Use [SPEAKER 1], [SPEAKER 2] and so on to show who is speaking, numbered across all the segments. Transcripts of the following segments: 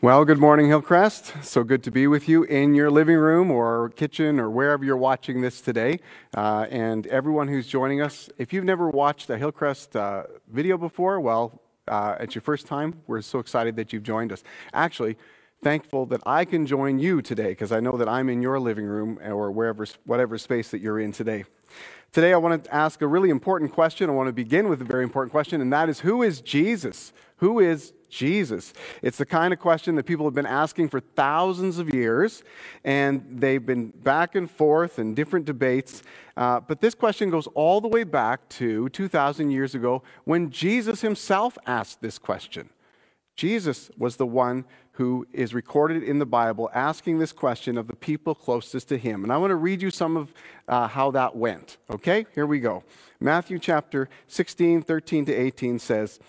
[SPEAKER 1] Well, good morning, Hillcrest. So good to be with you in your living room or kitchen or wherever you're watching this today. Uh, and everyone who's joining us, if you've never watched a Hillcrest uh, video before, well, uh, it's your first time. We're so excited that you've joined us. Actually, thankful that I can join you today because I know that I'm in your living room or wherever, whatever space that you're in today. Today, I want to ask a really important question. I want to begin with a very important question, and that is who is Jesus? Who is Jesus? It's the kind of question that people have been asking for thousands of years, and they've been back and forth in different debates. Uh, but this question goes all the way back to 2,000 years ago when Jesus himself asked this question. Jesus was the one who is recorded in the Bible asking this question of the people closest to him. And I want to read you some of uh, how that went. Okay, here we go. Matthew chapter 16, 13 to 18 says,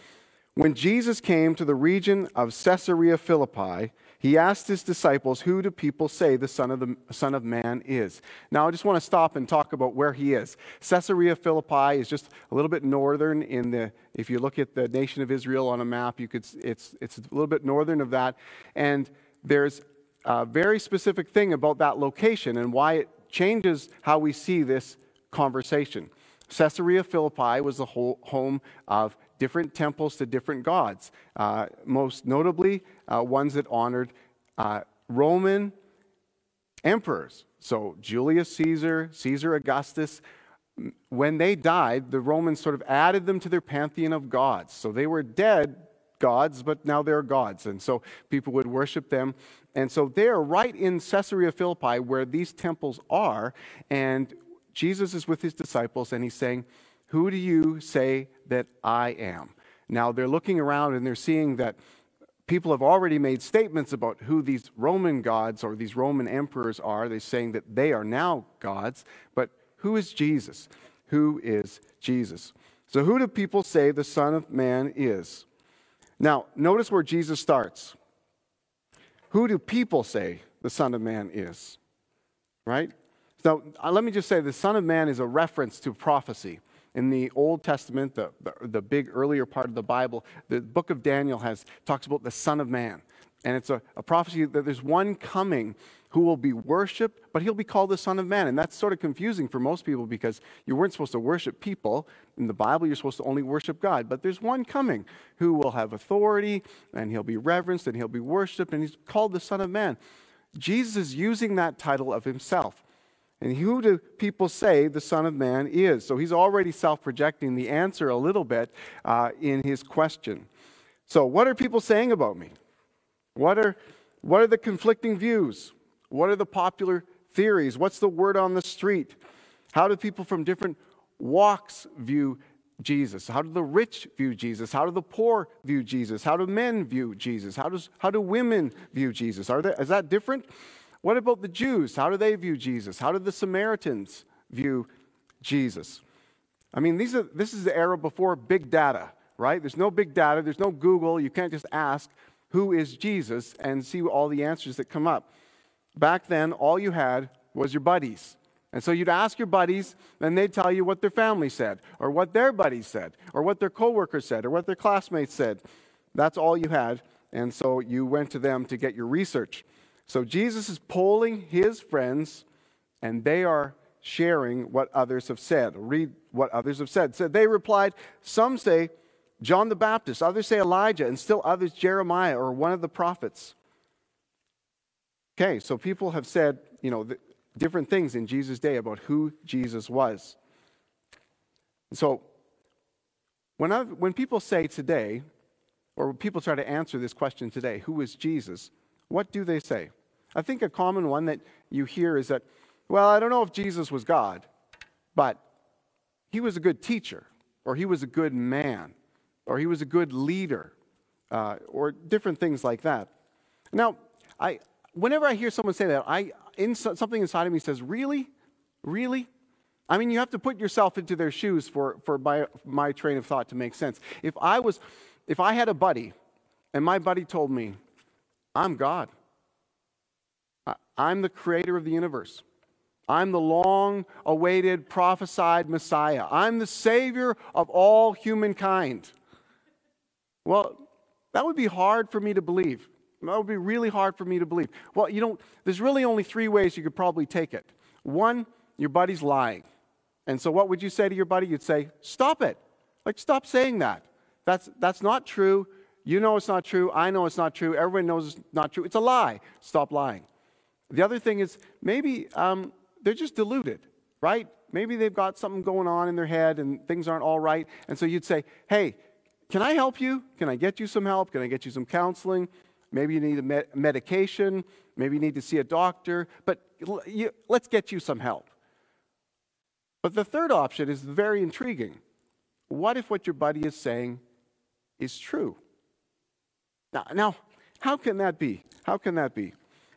[SPEAKER 1] when Jesus came to the region of Caesarea Philippi, he asked his disciples, Who do people say the Son of, the Son of Man is? Now, I just want to stop and talk about where he is. Caesarea Philippi is just a little bit northern in the, if you look at the nation of Israel on a map, you could, it's, it's a little bit northern of that. And there's a very specific thing about that location and why it changes how we see this conversation. Caesarea Philippi was the home of different temples to different gods, uh, most notably uh, ones that honored uh, Roman emperors. So Julius Caesar, Caesar Augustus, when they died, the Romans sort of added them to their pantheon of gods. So they were dead gods, but now they're gods. And so people would worship them. And so they are right in Caesarea Philippi where these temples are. And Jesus is with his disciples and he's saying, Who do you say that I am? Now they're looking around and they're seeing that people have already made statements about who these Roman gods or these Roman emperors are. They're saying that they are now gods. But who is Jesus? Who is Jesus? So, who do people say the Son of Man is? Now, notice where Jesus starts. Who do people say the Son of Man is? Right? So uh, let me just say the Son of Man is a reference to prophecy. In the Old Testament, the, the, the, big earlier part of the Bible, the book of Daniel has talks about the Son of Man. And it's a, a prophecy that there's one coming who will be worshiped, but he'll be called the Son of Man. And that's sort of confusing for most people because you weren't supposed to worship people. In the Bible, you're supposed to only worship God. But there's one coming who will have authority, and he'll be reverenced, and he'll be worshiped, and he's called the Son of Man. Jesus is using that title of himself. And who do people say the Son of Man is? So he's already self projecting the answer a little bit uh, in his question. So, what are people saying about me? What are, what are the conflicting views? What are the popular theories? What's the word on the street? How do people from different walks view Jesus? How do the rich view Jesus? How do the poor view Jesus? How do men view Jesus? How, does, how do women view Jesus? Are there, is that different? What about the Jews? How do they view Jesus? How do the Samaritans view Jesus? I mean, these are, this is the era before big data, right? There's no big data, there's no Google. You can't just ask, who is Jesus, and see all the answers that come up. Back then, all you had was your buddies. And so you'd ask your buddies, and they'd tell you what their family said, or what their buddies said, or what their coworkers said, or what their classmates said. That's all you had. And so you went to them to get your research. So Jesus is polling his friends, and they are sharing what others have said. Read what others have said. So they replied, Some say John the Baptist, others say Elijah, and still others Jeremiah or one of the prophets. Okay, so people have said, you know, different things in Jesus' day about who Jesus was. So when, i when people say today, or people try to answer this question today, who is Jesus? What do they say? I think a common one that you hear is that, well, I don't know if Jesus was God, but he was a good teacher, or he was a good man, or he was a good leader, uh, or different things like that. Now, I, whenever I hear someone say that, I, in, something inside of me says, really? Really? I mean, you have to put yourself into their shoes for, for my, my train of thought to make sense. If I was, if I had a buddy, and my buddy told me, I'm God. I'm the creator of the universe. I'm the long awaited, prophesied Messiah. I'm the Savior of all humankind. Well, that would be hard for me to believe. That would be really hard for me to believe. Well, you know, there's really only three ways you could probably take it. One, your buddy's lying. And so what would you say to your buddy? You'd say, Stop it. Like, stop saying that. That's, that's not true. You know it's not true. I know it's not true. Everyone knows it's not true. It's a lie. Stop lying. The other thing is maybe um, they're just deluded, right? Maybe they've got something going on in their head and things aren't all right. And so you'd say, Hey, can I help you? Can I get you some help? Can I get you some counseling? Maybe you need a med- medication. Maybe you need to see a doctor. But you, let's get you some help. But the third option is very intriguing. What if what your buddy is saying is true? Now, now how can that be? How can that be?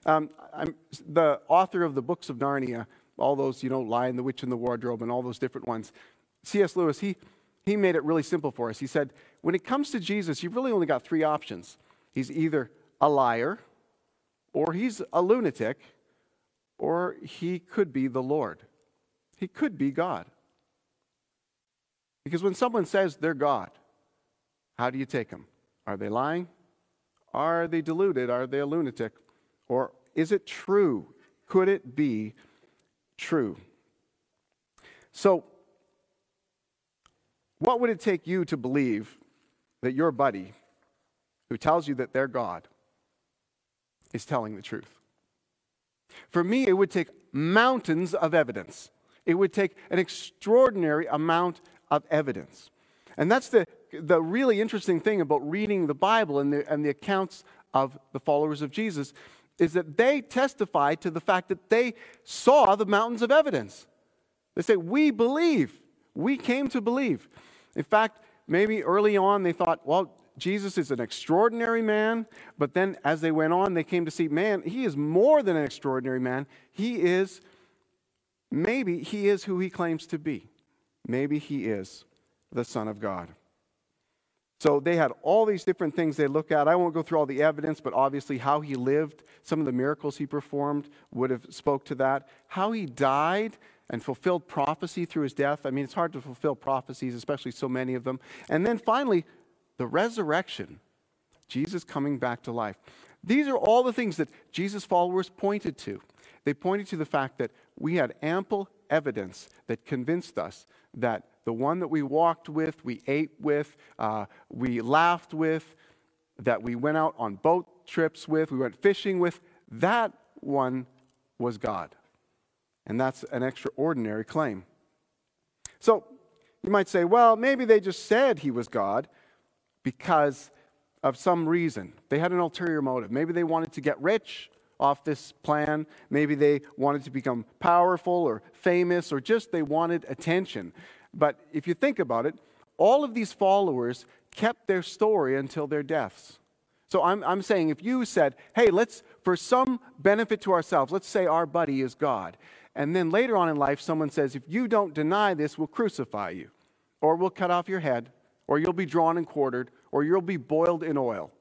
[SPEAKER 1] Um, I'm the author of the books of Narnia, all those, you know, Lion, the Witch, and the Wardrobe, and all those different ones. C.S. Lewis, he, he made it really simple for us. He said, when it comes to Jesus, you've really only got three options. He's either a liar, or he's a lunatic, or he could be the Lord. He could be God. Because when someone says they're God, how do you take them? Are they lying? Are they deluded? Are they a lunatic? Or is it true? Could it be true? So, what would it take you to believe that your buddy, who tells you that they're God, is telling the truth? For me, it would take mountains of evidence. It would take an extraordinary amount of evidence. And that's the, the really interesting thing about reading the Bible and the, and the accounts of the followers of Jesus is that they testify to the fact that they saw the mountains of evidence. They say, We believe. We came to believe. In fact, maybe early on they thought, well, Jesus is an extraordinary man. But then as they went on, they came to see, man, he is more than an extraordinary man. He is, maybe he is who he claims to be. Maybe he is the Son of God. So they had all these different things they look at. I won't go through all the evidence, but obviously how he lived, some of the miracles he performed would have spoke to that. How he died, and fulfilled prophecy through his death. I mean, it's hard to fulfill prophecies, especially so many of them. And then finally, the resurrection, Jesus coming back to life. These are all the things that Jesus' followers pointed to. They pointed to the fact that we had ample evidence that convinced us that the one that we walked with, we ate with, uh, we laughed with, that we went out on boat trips with, we went fishing with, that one was God. And that's an extraordinary claim. So you might say, well, maybe they just said he was God because of some reason. They had an ulterior motive. Maybe they wanted to get rich off this plan. Maybe they wanted to become powerful or famous or just they wanted attention. But if you think about it, all of these followers kept their story until their deaths. So I'm, I'm saying if you said, hey, let's, for some benefit to ourselves, let's say our buddy is God. And then later on in life, someone says, if you don't deny this, we'll crucify you, or we'll cut off your head, or you'll be drawn and quartered, or you'll be boiled in oil.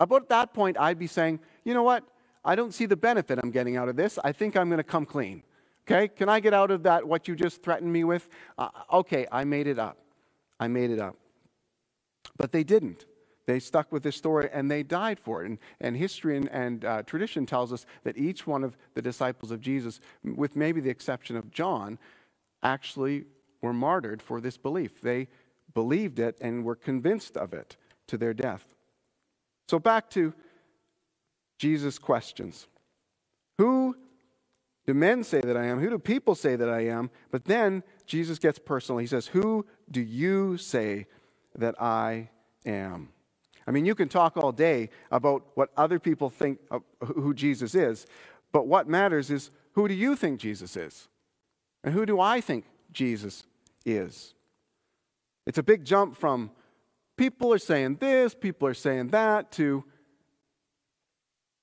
[SPEAKER 1] About that point, I'd be saying, you know what? I don't see the benefit I'm getting out of this. I think I'm going to come clean. Okay? Can I get out of that, what you just threatened me with? Uh, okay, I made it up. I made it up. But they didn't. They stuck with this story and they died for it. And, and history and, and uh, tradition tells us that each one of the disciples of Jesus, with maybe the exception of John, actually were martyred for this belief. They believed it and were convinced of it to their death. So back to Jesus' questions Who do men say that I am? Who do people say that I am? But then Jesus gets personal. He says, Who do you say that I am? I mean, you can talk all day about what other people think of who Jesus is, but what matters is who do you think Jesus is? And who do I think Jesus is? It's a big jump from people are saying this, people are saying that, to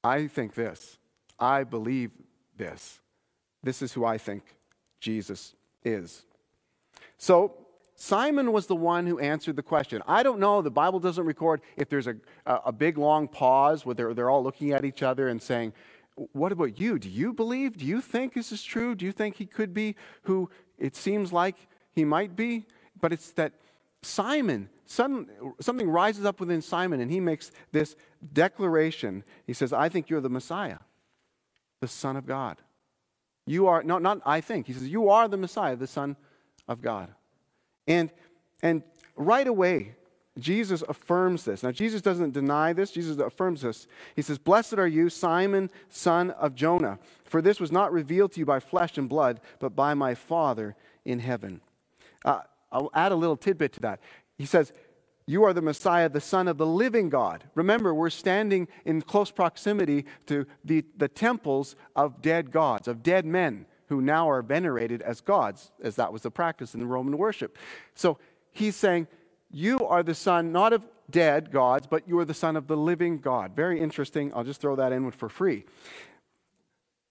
[SPEAKER 1] I think this. I believe this. This is who I think Jesus is. So Simon was the one who answered the question. I don't know, the Bible doesn't record if there's a, a big long pause where they're, they're all looking at each other and saying, What about you? Do you believe? Do you think this is true? Do you think he could be who it seems like he might be? But it's that Simon sudden, something rises up within Simon and he makes this declaration. He says, I think you're the Messiah, the Son of God. You are, not, not I think, he says, You are the Messiah, the Son of God. And, and right away, Jesus affirms this. Now, Jesus doesn't deny this, Jesus affirms this. He says, Blessed are you, Simon, son of Jonah, for this was not revealed to you by flesh and blood, but by my Father in heaven. Uh, I'll add a little tidbit to that. He says, You are the Messiah, the Son of the living God. Remember, we're standing in close proximity to the, the temples of dead gods, of dead men who now are venerated as gods, as that was the practice in the Roman worship. So he's saying, You are the Son, not of dead gods, but you are the Son of the living God. Very interesting. I'll just throw that in for free.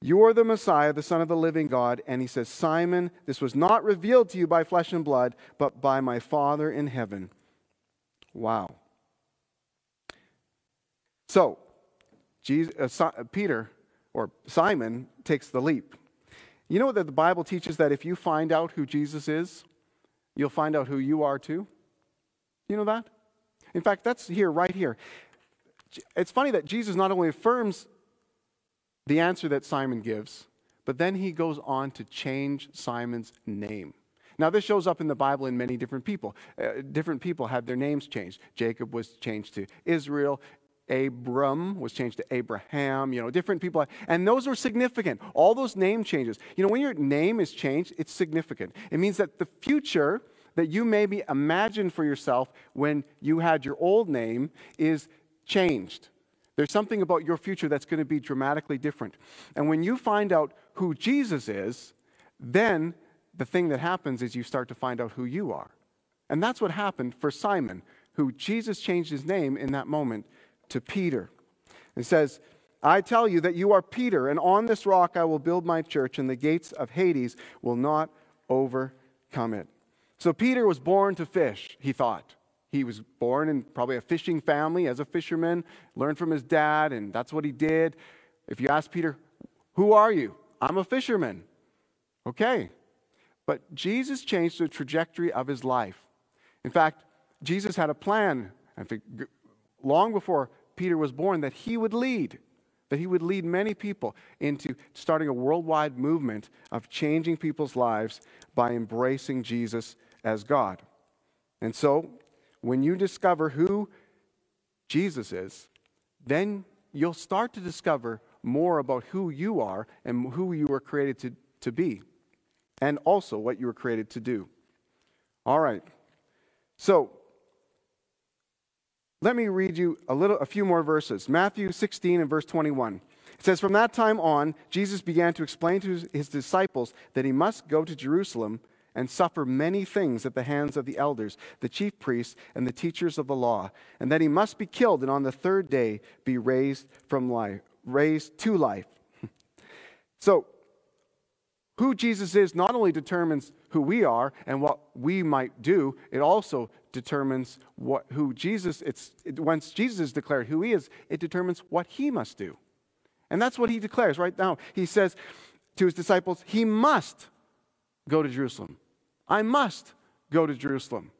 [SPEAKER 1] You are the Messiah, the Son of the living God. And he says, Simon, this was not revealed to you by flesh and blood, but by my Father in heaven. Wow. So, Jesus, uh, Peter, or Simon, takes the leap. You know that the Bible teaches that if you find out who Jesus is, you'll find out who you are too? You know that? In fact, that's here, right here. It's funny that Jesus not only affirms the answer that Simon gives, but then he goes on to change Simon's name. Now, this shows up in the Bible in many different people. Uh, different people had their names changed. Jacob was changed to Israel. Abram was changed to Abraham, you know, different people. And those were significant. All those name changes. You know, when your name is changed, it's significant. It means that the future that you maybe imagined for yourself when you had your old name is changed. There's something about your future that's going to be dramatically different. And when you find out who Jesus is, then the thing that happens is you start to find out who you are. And that's what happened for Simon, who Jesus changed his name in that moment to Peter. It says, I tell you that you are Peter, and on this rock I will build my church, and the gates of Hades will not overcome it. So Peter was born to fish, he thought. He was born in probably a fishing family as a fisherman, learned from his dad, and that's what he did. If you ask Peter, Who are you? I'm a fisherman. Okay. But Jesus changed the trajectory of his life. In fact, Jesus had a plan, long before Peter was born, that he would lead, that he would lead many people into starting a worldwide movement of changing people's lives by embracing Jesus as God. And so when you discover who Jesus is, then you'll start to discover more about who you are and who you were created to, to be, and also what you were created to do. All right. So, let me read you a little a few more verses. Matthew 16 and verse 21. It says, From that time on, Jesus began to explain to his disciples that he must go to Jerusalem and suffer many things at the hands of the elders, the chief priests, and the teachers of the law, and that he must be killed and on the third day be raised from life, raised to life. so, who Jesus is not only determines who we are and what we might do, it also determines what, who Jesus, it's, it, once Jesus is declared who he is, it determines what he must do. And that's what he declares right now. He says to his disciples, he must go to Jerusalem. I must go to Jerusalem.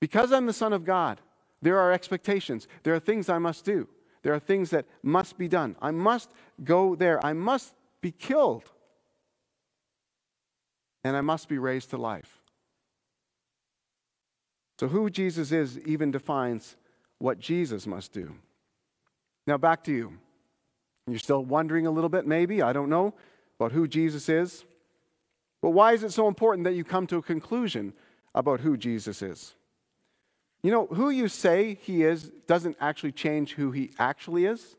[SPEAKER 1] Because I'm the Son of God, there are expectations. There are things I must do. There are things that must be done. I must go there. I must be killed. And I must be raised to life. So, who Jesus is even defines what Jesus must do. Now, back to you. You're still wondering a little bit, maybe, I don't know, about who Jesus is. But why is it so important that you come to a conclusion about who Jesus is? You know, who you say he is doesn't actually change who he actually is.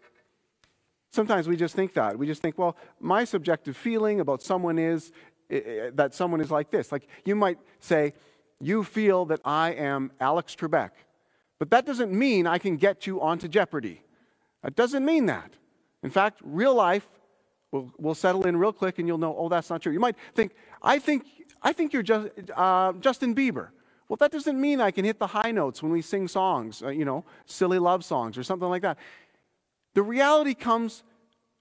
[SPEAKER 1] Sometimes we just think that. We just think, well, my subjective feeling about someone is that someone is like this. Like you might say, you feel that I am Alex Trebek, but that doesn't mean I can get you onto Jeopardy. That doesn't mean that. In fact, real life will will settle in real quick and you'll know, oh, that's not true. You might think, I think, I think you're just, uh, Justin Bieber. Well, that doesn't mean I can hit the high notes when we sing songs, uh, you know, silly love songs or something like that. The reality comes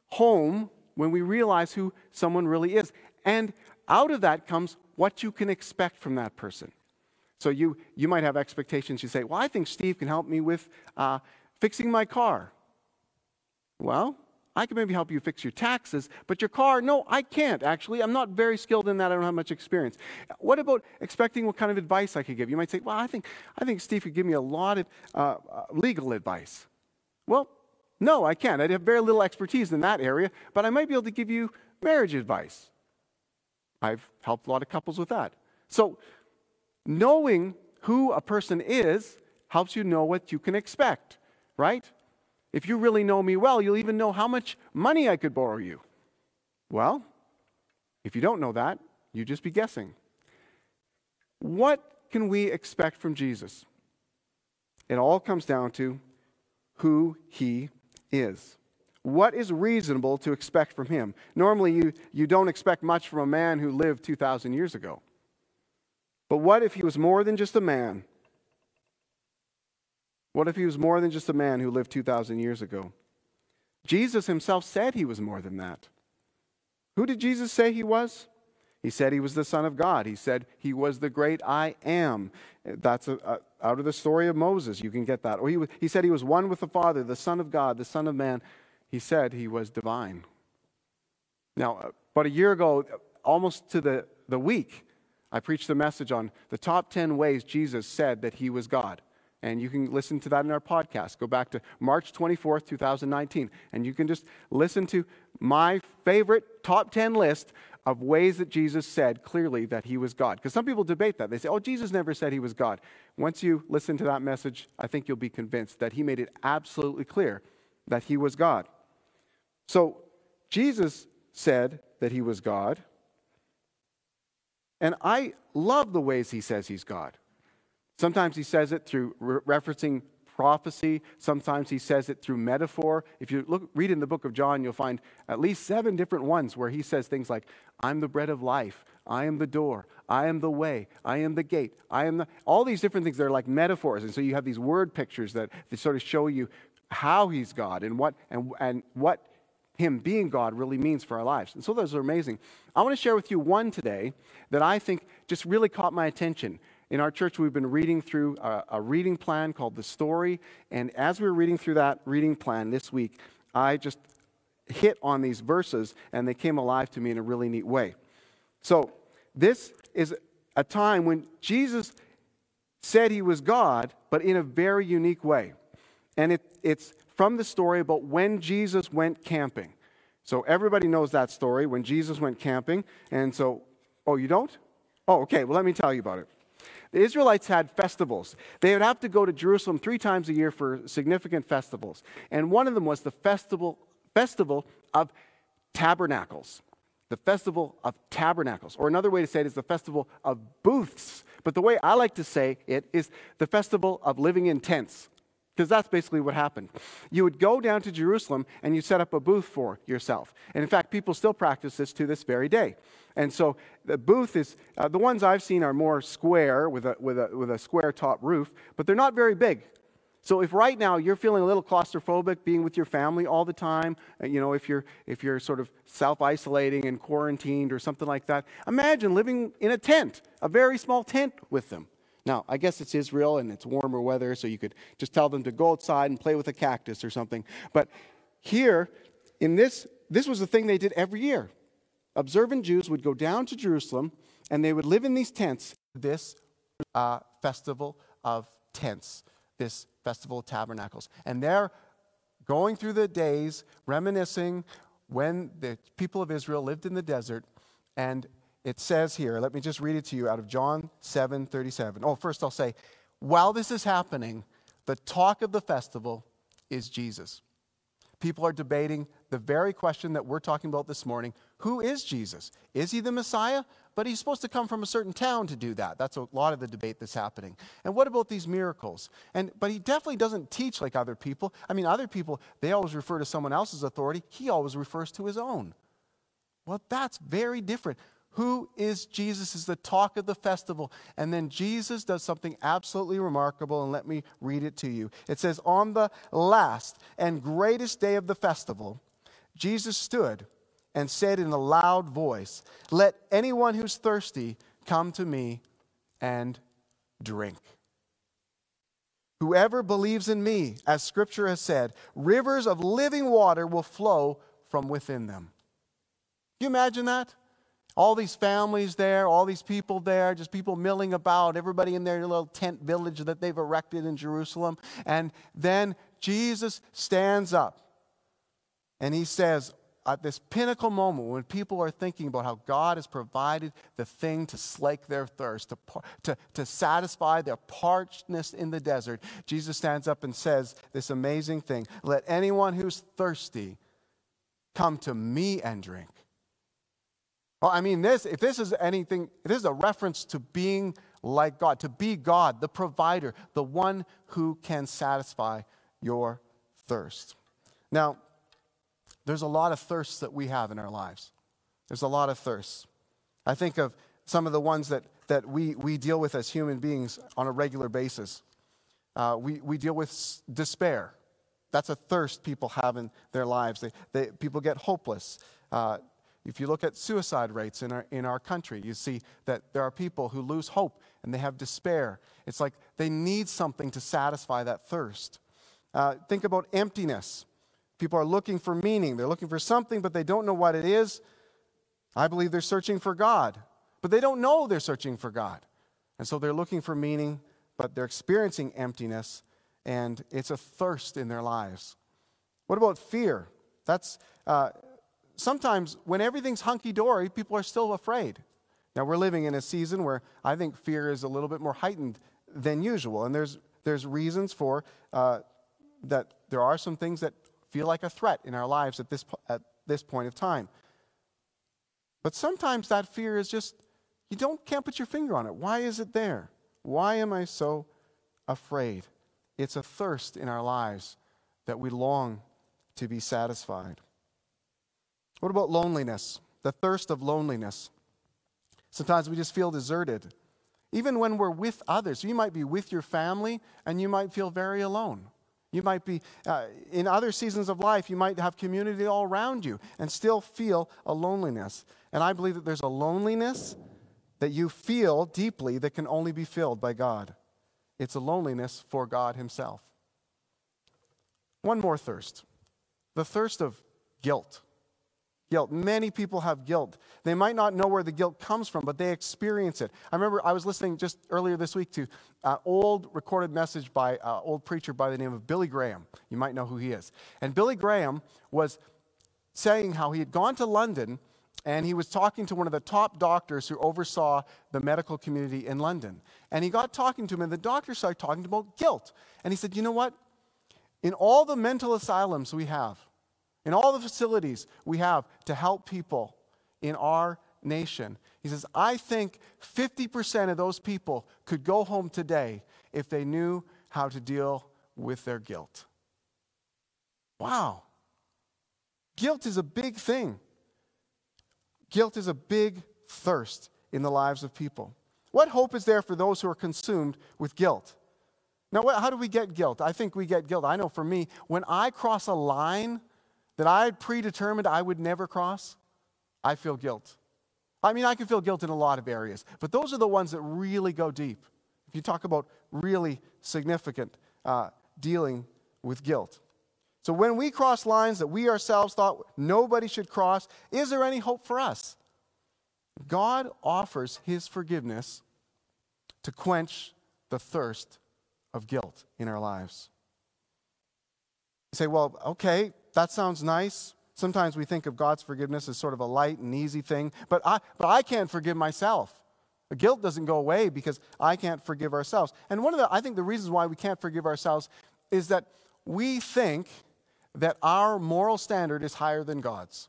[SPEAKER 1] home when we realize who someone really is. And out of that comes what you can expect from that person. So you, you might have expectations. You say, Well, I think Steve can help me with uh, fixing my car. Well, I can maybe help you fix your taxes, but your car, no, I can't actually. I'm not very skilled in that. I don't have much experience. What about expecting what kind of advice I could give? You might say, well, I think, I think Steve could give me a lot of uh, uh, legal advice. Well, no, I can't. I have very little expertise in that area, but I might be able to give you marriage advice. I've helped a lot of couples with that. So, knowing who a person is helps you know what you can expect, right? If you really know me well, you'll even know how much money I could borrow you. Well, if you don't know that, you'd just be guessing. What can we expect from Jesus? It all comes down to who he is. What is reasonable to expect from him? Normally, you, you don't expect much from a man who lived 2,000 years ago. But what if he was more than just a man? What if he was more than just a man who lived 2,000 years ago? Jesus himself said he was more than that. Who did Jesus say he was? He said he was the Son of God. He said he was the great I am. That's a, a, out of the story of Moses. You can get that. Or he, he said he was one with the Father, the Son of God, the Son of Man. He said he was divine. Now, uh, about a year ago, almost to the, the week, I preached a message on the top 10 ways Jesus said that he was God. And you can listen to that in our podcast. Go back to March 24th, 2019, and you can just listen to my favorite top 10 list of ways that Jesus said clearly that he was God. Because some people debate that. They say, oh, Jesus never said he was God. Once you listen to that message, I think you'll be convinced that he made it absolutely clear that he was God. So, Jesus said that he was God. And I love the ways he says he's God. Sometimes he says it through re- referencing prophecy. Sometimes he says it through metaphor. If you look, read in the book of John, you'll find at least seven different ones where he says things like, I'm the bread of life. I am the door. I am the way. I am the gate. I am the. All these different things, they're like metaphors. And so you have these word pictures that, that sort of show you how he's God and what, and, and what him being God really means for our lives. And so those are amazing. I want to share with you one today that I think just really caught my attention. In our church, we've been reading through a, a, reading plan called The Story. And as we were reading through that reading plan this week, I just hit on these verses and they came alive to me in a really neat way. So, this is a time when Jesus said he was God, but in a very unique way. And it, it's from the story about when Jesus went camping. So, everybody knows that story when Jesus went camping. And so, oh, you don't? Oh, okay. Well, let me tell you about it. The Israelites had festivals. They would have to go to Jerusalem three times a year for significant festivals. And one of them was the festival, festival of tabernacles. The festival of tabernacles. Or another way to say it is the festival of booths. But the way I like to say it is the festival of living in tents. Because that's basically what happened. You would go down to Jerusalem and you set up a booth for yourself. And in fact, people still practice this to this very day. And so the booth is, uh, the ones I've seen are more square with a, with, a, with a square top roof, but they're not very big. So if right now you're feeling a little claustrophobic being with your family all the time, uh, you know, if you're, if you're sort of self-isolating and quarantined or something like that, imagine living in a tent, a very small tent with them. Now, I guess it's Israel and it's warmer weather, so you could just tell them to go outside and play with a cactus or something. But here, in this, this was the thing they did every year observant Jews would go down to Jerusalem and they would live in these tents, this uh, festival of tents, this festival of tabernacles. And they're going through the days, reminiscing when the people of Israel lived in the desert. And it says here, let me just read it to you out of John 7 37. Oh, first I'll say, while this is happening, the talk of the festival is Jesus. People are debating the very question that we're talking about this morning who is Jesus? Is he the Messiah? But he's supposed to come from a certain town to do that. That's a lot of the debate that's happening. And what about these miracles? And but he definitely doesn't teach like other people. I mean, other people, they always refer to someone else's authority. He always refers to his own. Well, that's very different. Who is Jesus is the talk of the festival. And then Jesus does something absolutely remarkable, and let me read it to you. It says, On the last and greatest day of the festival, Jesus stood and said in a loud voice, Let anyone who's thirsty come to me and drink. Whoever believes in me, as scripture has said, rivers of living water will flow from within them. Can you imagine that? All these families there, all these people there, just people milling about, everybody in their little tent village that they've erected in Jerusalem. And then Jesus stands up and he says, at this pinnacle moment when people are thinking about how God has provided the thing to slake their thirst, to, to, to satisfy their parchedness in the desert, Jesus stands up and says this amazing thing Let anyone who's thirsty come to me and drink. Well, I mean, this, if this is anything, this is a reference to being like God, to be God, the provider, the one who can satisfy your thirst. Now, there's a lot of thirsts that we have in our lives. There's a lot of thirsts. I think of some of the ones that, that we, we deal with as human beings on a regular basis. Uh, we, we deal with despair. That's a thirst people have in their lives. They, they, people get hopeless. Uh, if you look at suicide rates in our, in our country, you see that there are people who lose hope and they have despair. It's like they need something to satisfy that thirst. Uh, think about emptiness. People are looking for meaning. They're looking for something, but they don't know what it is. I believe they're searching for God, but they don't know they're searching for God. And so they're looking for meaning, but they're experiencing emptiness, and it's a thirst in their lives. What about fear? That's uh, sometimes when everything's hunky dory, people are still afraid. Now, we're living in a season where I think fear is a little bit more heightened than usual, and there's, there's reasons for uh, that there are some things that feel like a threat in our lives at this, at this point of time. But sometimes that fear is just, you don't, can't put your finger on it. Why is it there? Why am I so afraid? It's a thirst in our lives that we long to be satisfied. What about loneliness? The thirst of loneliness. Sometimes we just feel deserted. Even when we're with others, you might be with your family and you might feel very alone. You might be uh, in other seasons of life, you might have community all around you and still feel a loneliness. And I believe that there's a loneliness that you feel deeply that can only be filled by God. It's a loneliness for God Himself. One more thirst the thirst of guilt. Guilt. Many people have guilt. They might not know where the guilt comes from, but they experience it. I remember I was listening just earlier this week to an old recorded message by an old preacher by the name of Billy Graham. You might know who he is. And Billy Graham was saying how he had gone to London and he was talking to one of the top doctors who oversaw the medical community in London. And he got talking to him, and the doctor started talking about guilt. And he said, You know what? In all the mental asylums we have, in all the facilities we have to help people in our nation. He says, I think 50% of those people could go home today if they knew how to deal with their guilt. Wow. Guilt is a big thing. Guilt is a big thirst in the lives of people. What hope is there for those who are consumed with guilt? Now, how do we get guilt? I think we get guilt. I know for me, when I cross a line that I had predetermined I would never cross, I feel guilt. I mean, I can feel guilt in a lot of areas, but those are the ones that really go deep. If you talk about really significant uh, dealing with guilt. So when we cross lines that we ourselves thought nobody should cross, is there any hope for us? God offers his forgiveness to quench the thirst of guilt in our lives. You say, well, okay, that sounds nice. Sometimes we think of God's forgiveness as sort of a light and easy thing, but I, but I can't forgive myself. The guilt doesn't go away because I can't forgive ourselves. And one of the, I think the reasons why we can't forgive ourselves is that we think that our moral standard is higher than God's.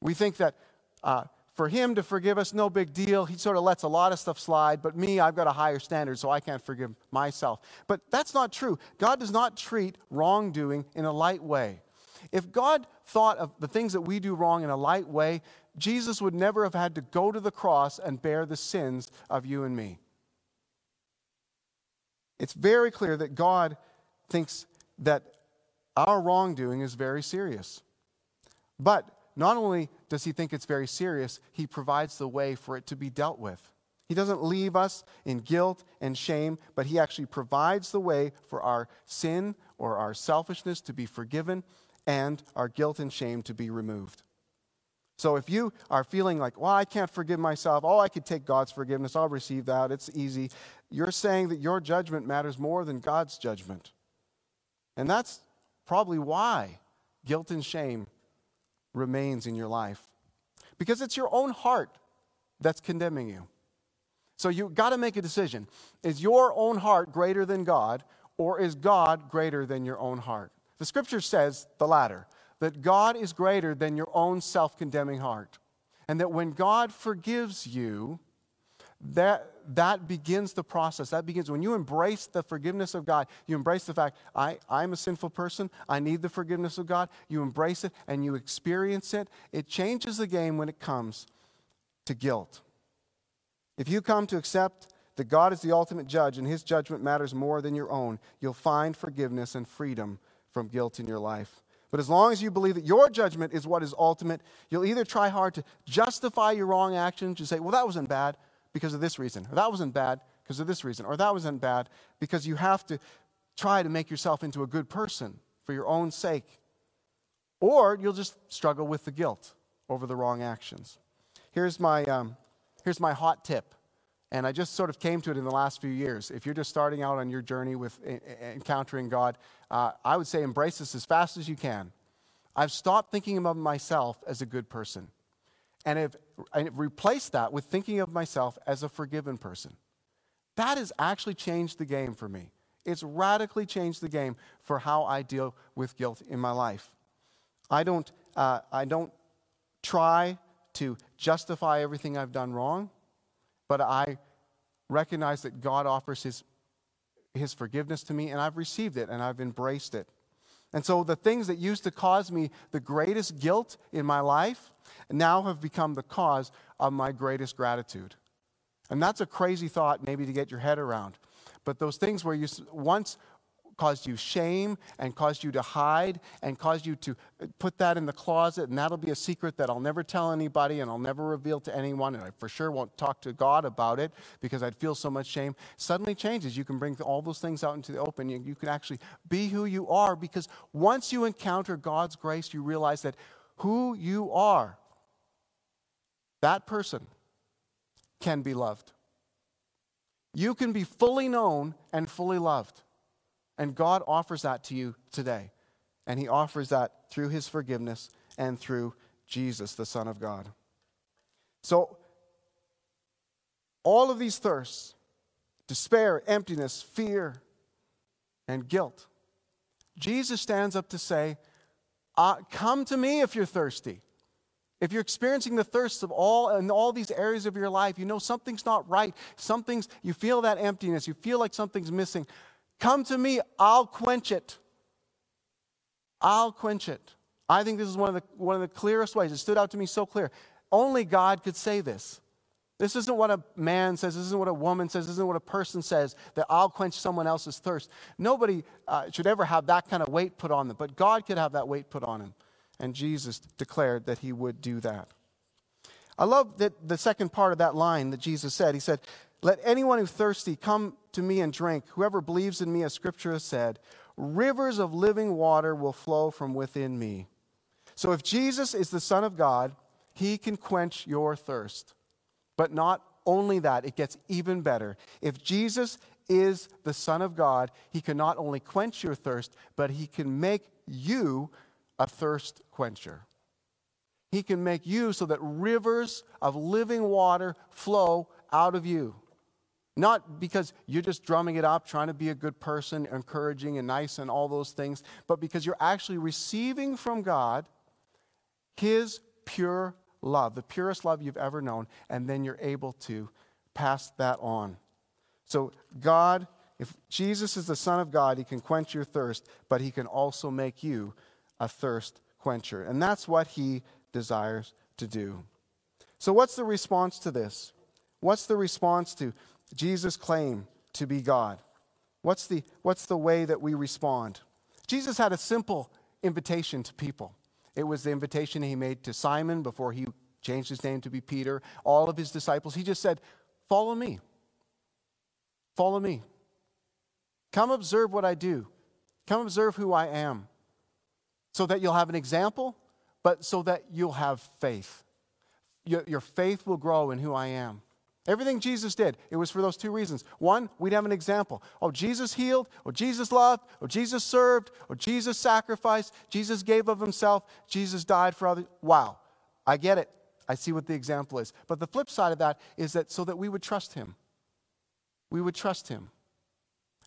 [SPEAKER 1] We think that uh, for Him to forgive us, no big deal. He sort of lets a lot of stuff slide, but me, I've got a higher standard, so I can't forgive myself. But that's not true. God does not treat wrongdoing in a light way. If God thought of the things that we do wrong in a light way, Jesus would never have had to go to the cross and bear the sins of you and me. It's very clear that God thinks that our wrongdoing is very serious. But not only does he think it's very serious, he provides the way for it to be dealt with. He doesn't leave us in guilt and shame, but He actually provides the way for our sin or our selfishness to be forgiven and our guilt and shame to be removed. So if you are feeling like, well, I can't forgive myself, oh, I could take God's forgiveness, I'll receive that, it's easy, you're saying that your judgment matters more than God's judgment. And that's probably why guilt and shame remains in your life. Because it's your own heart that's condemning you. So you've got to make a decision. Is your own heart greater than God, or is God greater than your own heart? The scripture says the latter that God is greater than your own self condemning heart. And that when God forgives you, that, that begins the process. That begins when you embrace the forgiveness of God. You embrace the fact, I, I'm a sinful person. I need the forgiveness of God. You embrace it and you experience it. It changes the game when it comes to guilt. If you come to accept that God is the ultimate judge and his judgment matters more than your own, you'll find forgiveness and freedom from guilt in your life. But as long as you believe that your judgment is what is ultimate, you'll either try hard to justify your wrong actions. You say, well, that wasn't bad because of this reason, or that wasn't bad because of this reason, or that wasn't bad because you have to try to make yourself into a good person for your own sake. Or you'll just struggle with the guilt over the wrong actions. Here's my, um, here's my hot tip. And I just sort of came to it in the last few years. If you're just starting out on your journey with encountering God, uh, I would say embrace this as fast as you can. I've stopped thinking of myself as a good person and have, have replaced that with thinking of myself as a forgiven person. That has actually changed the game for me. It's radically changed the game for how I deal with guilt in my life. I don't, uh, I don't try to justify everything I've done wrong, but I recognize that God offers His his forgiveness to me, and I've received it and I've embraced it. And so the things that used to cause me the greatest guilt in my life now have become the cause of my greatest gratitude. And that's a crazy thought, maybe, to get your head around. But those things where you once caused you shame and caused you to hide and caused you to uh, put that in the closet, and that'll be a secret that I'll never tell anybody and I'll never reveal to anyone, and I for sure won't talk to God about it because I'd feel so much shame, suddenly changes. You can bring all those things out into the open. You, you can actually be who you are because once you encounter God's grace, you realize that who you are, that person can be loved. You can be fully known and fully loved. And God offers that to you today. And He offers that through His forgiveness and through Jesus, the Son of God. So, all of these thirsts despair, emptiness, fear, and guilt Jesus stands up to say, uh, Come to me if you're thirsty. If you're experiencing the thirst of all in all these areas of your life, you know something's not right. Something's you feel that emptiness, you feel like something's missing. Come to me, I'll quench it. I'll quench it. I think this is one of the, one of the clearest ways. It stood out to me so clear. Only God could say this. This isn't what a man says. This isn't what a woman says. This isn't what a person says that I'll quench someone else's thirst. Nobody uh, should ever have that kind of weight put on them, but God could have that weight put on him. And Jesus declared that he would do that. I love that the second part of that line that Jesus said. He said, let anyone who thirsty come to me and drink. Whoever believes in me, as scripture has said, rivers of living water will flow from within me. So if Jesus is the Son of God, he can quench your thirst. But not only that, it gets even better. If Jesus is the Son of God, he can not only quench your thirst, but he can make you a thirst quencher. He can make you so that rivers of living water flow out of you. Not because you're just drumming it up, trying to be a good person, encouraging and nice and all those things, but because you're actually receiving from God His pure love, the purest love you've ever known, and then you're able to pass that on. So, God, if Jesus is the Son of God, He can quench your thirst, but He can also make you a thirst quencher. And that's what He desires to do. So, what's the response to this? What's the response to Jesus' claim to be God? What's the, what's the way that we respond? Jesus had a simple invitation to people. It was the invitation he made to Simon before he changed his name to be Peter, all of his disciples. He just said, Follow me. Follow me. Come observe what I do. Come observe who I am so that you'll have an example, but so that you'll have faith. Your, your faith will grow in who I am. Everything Jesus did, it was for those two reasons. One, we'd have an example. Oh, Jesus healed, or Jesus loved, or Jesus served, or Jesus sacrificed, Jesus gave of himself, Jesus died for others. Wow, I get it. I see what the example is. But the flip side of that is that so that we would trust him. We would trust him.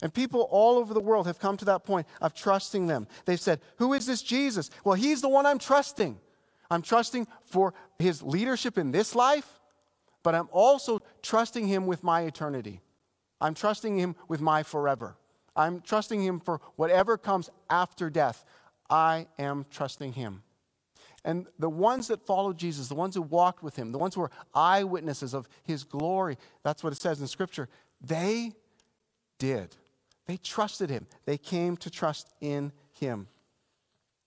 [SPEAKER 1] And people all over the world have come to that point of trusting them. They've said, Who is this Jesus? Well, he's the one I'm trusting. I'm trusting for his leadership in this life but I'm also trusting Him with my eternity. I'm trusting Him with my forever. I'm trusting Him for whatever comes after death. I am trusting Him. And the ones that followed Jesus, the ones who walked with Him, the ones who were eyewitnesses of His glory, that's what it says in Scripture, they did. They trusted Him. They came to trust in Him.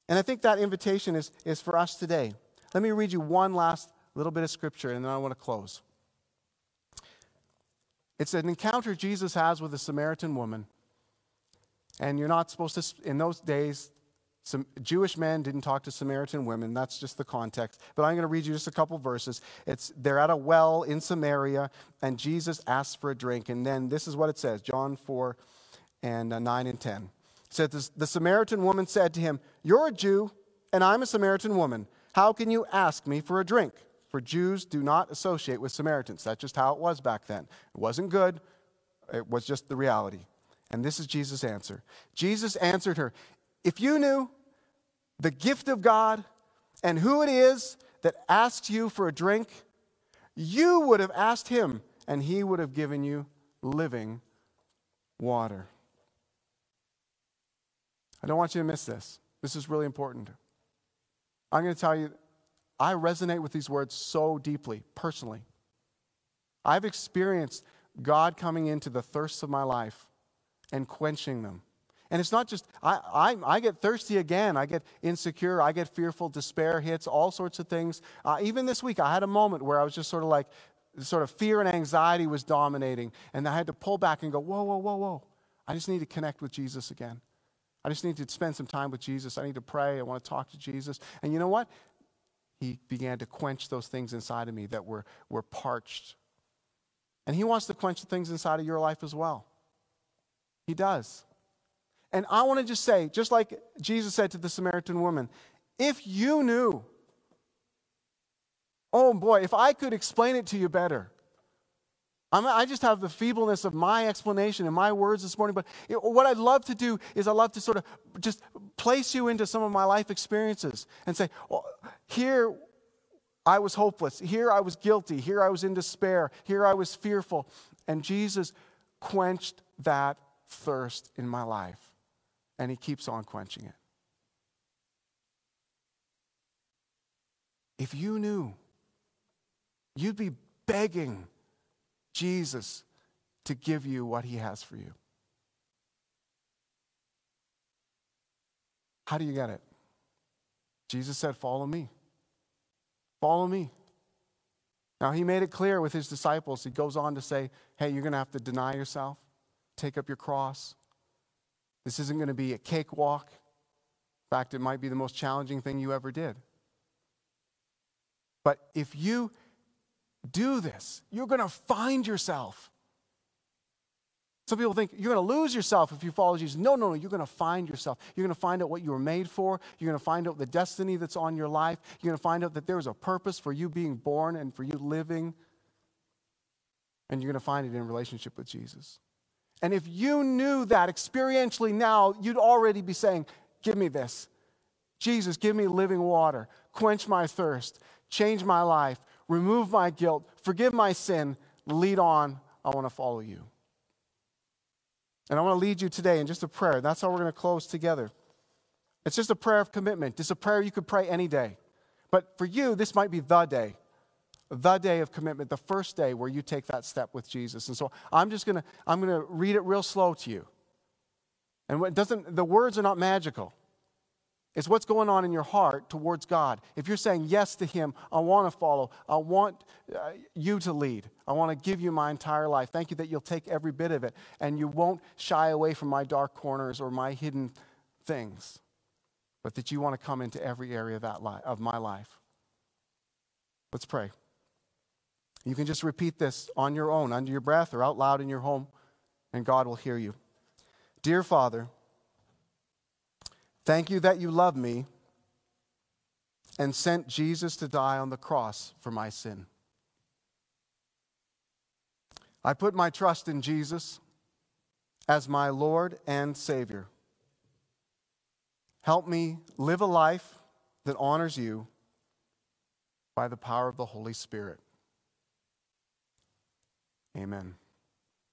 [SPEAKER 1] And I think that invitation is, is for us today. Let me read you one last little bit of scripture, and then I want to close. It's an encounter Jesus has with a Samaritan woman. And you're not supposed to, in those days, some Jewish men didn't talk to Samaritan women. That's just the context. But I'm going to read you just a couple verses. It's they're at a well in Samaria, and Jesus asks for a drink. And then this is what it says John 4 and uh, 9 and 10. It says, The Samaritan woman said to him, You're a Jew, and I'm a Samaritan woman. How can you ask me for a drink? for Jews do not associate with Samaritans. That's just how it was back then. It wasn't good, it was just the reality. And this is Jesus' answer. Jesus answered her If you knew the gift of God and who it is that asks you for a drink, you would have asked him, and he would have given you living water. I don't want you to miss this. This is really important. I'm going to tell you I resonate with these words so deeply, personally. I've experienced God coming into the thirsts of my life and quenching them. And it's not just, I, I, I, get thirsty again. I get insecure. I get fearful. Despair hits, all sorts of things. Uh, even this week, I had a moment where I was just sort of like, sort of fear and anxiety was dominating. And I had to pull back and go, whoa, whoa, whoa, whoa. I just need to connect with Jesus again. I just need to spend some time with Jesus. I need to pray. I want to talk to Jesus. And you know what? he began to quench those things inside of me that were, were parched. And he wants to quench the things inside of your life as well. He does. And I want to just say, just like Jesus said to the Samaritan woman, if you knew, oh boy, if I could explain it to you better, I'm, i just have the feebleness of my explanation and my words this morning. But it, what I'd love to do is I'd love to sort of just place you into some of my life experiences and say, well, here I was hopeless. Here I was guilty. Here I was in despair. Here I was fearful. And Jesus quenched that thirst in my life. And he keeps on quenching it. If you knew, you'd be begging Jesus to give you what he has for you. How do you get it? Jesus said, Follow me. Follow me. Now, he made it clear with his disciples. He goes on to say, Hey, you're going to have to deny yourself, take up your cross. This isn't going to be a cakewalk. In fact, it might be the most challenging thing you ever did. But if you do this. You're going to find yourself. Some people think you're going to lose yourself if you follow Jesus. No, no, no. You're going to find yourself. You're going to find out what you were made for. You're going to find out the destiny that's on your life. You're going to find out that there's a purpose for you being born and for you living. And you're going to find it in relationship with Jesus. And if you knew that experientially now, you'd already be saying, Give me this. Jesus, give me living water. Quench my thirst. Change my life remove my guilt, forgive my sin, lead on. I want to follow you. And I want to lead you today in just a prayer. That's how we're going to close together. It's just a prayer of commitment. It's a prayer you could pray any day. But for you, this might be the day, the day of commitment, the first day where you take that step with Jesus. And so I'm just going to, I'm going to read it real slow to you. And it doesn't, the words are not magical. It's what's going on in your heart towards God. If you're saying yes to Him, I want to follow, I want uh, you to lead, I want to give you my entire life. Thank you that you'll take every bit of it and you won't shy away from my dark corners or my hidden things, but that you want to come into every area of, that li- of my life. Let's pray. You can just repeat this on your own, under your breath, or out loud in your home, and God will hear you. Dear Father, thank you that you love me and sent Jesus to die on the cross for my sin. I put my trust in Jesus as my Lord and Savior. Help me live a life that honors you by the power of the Holy Spirit. Amen.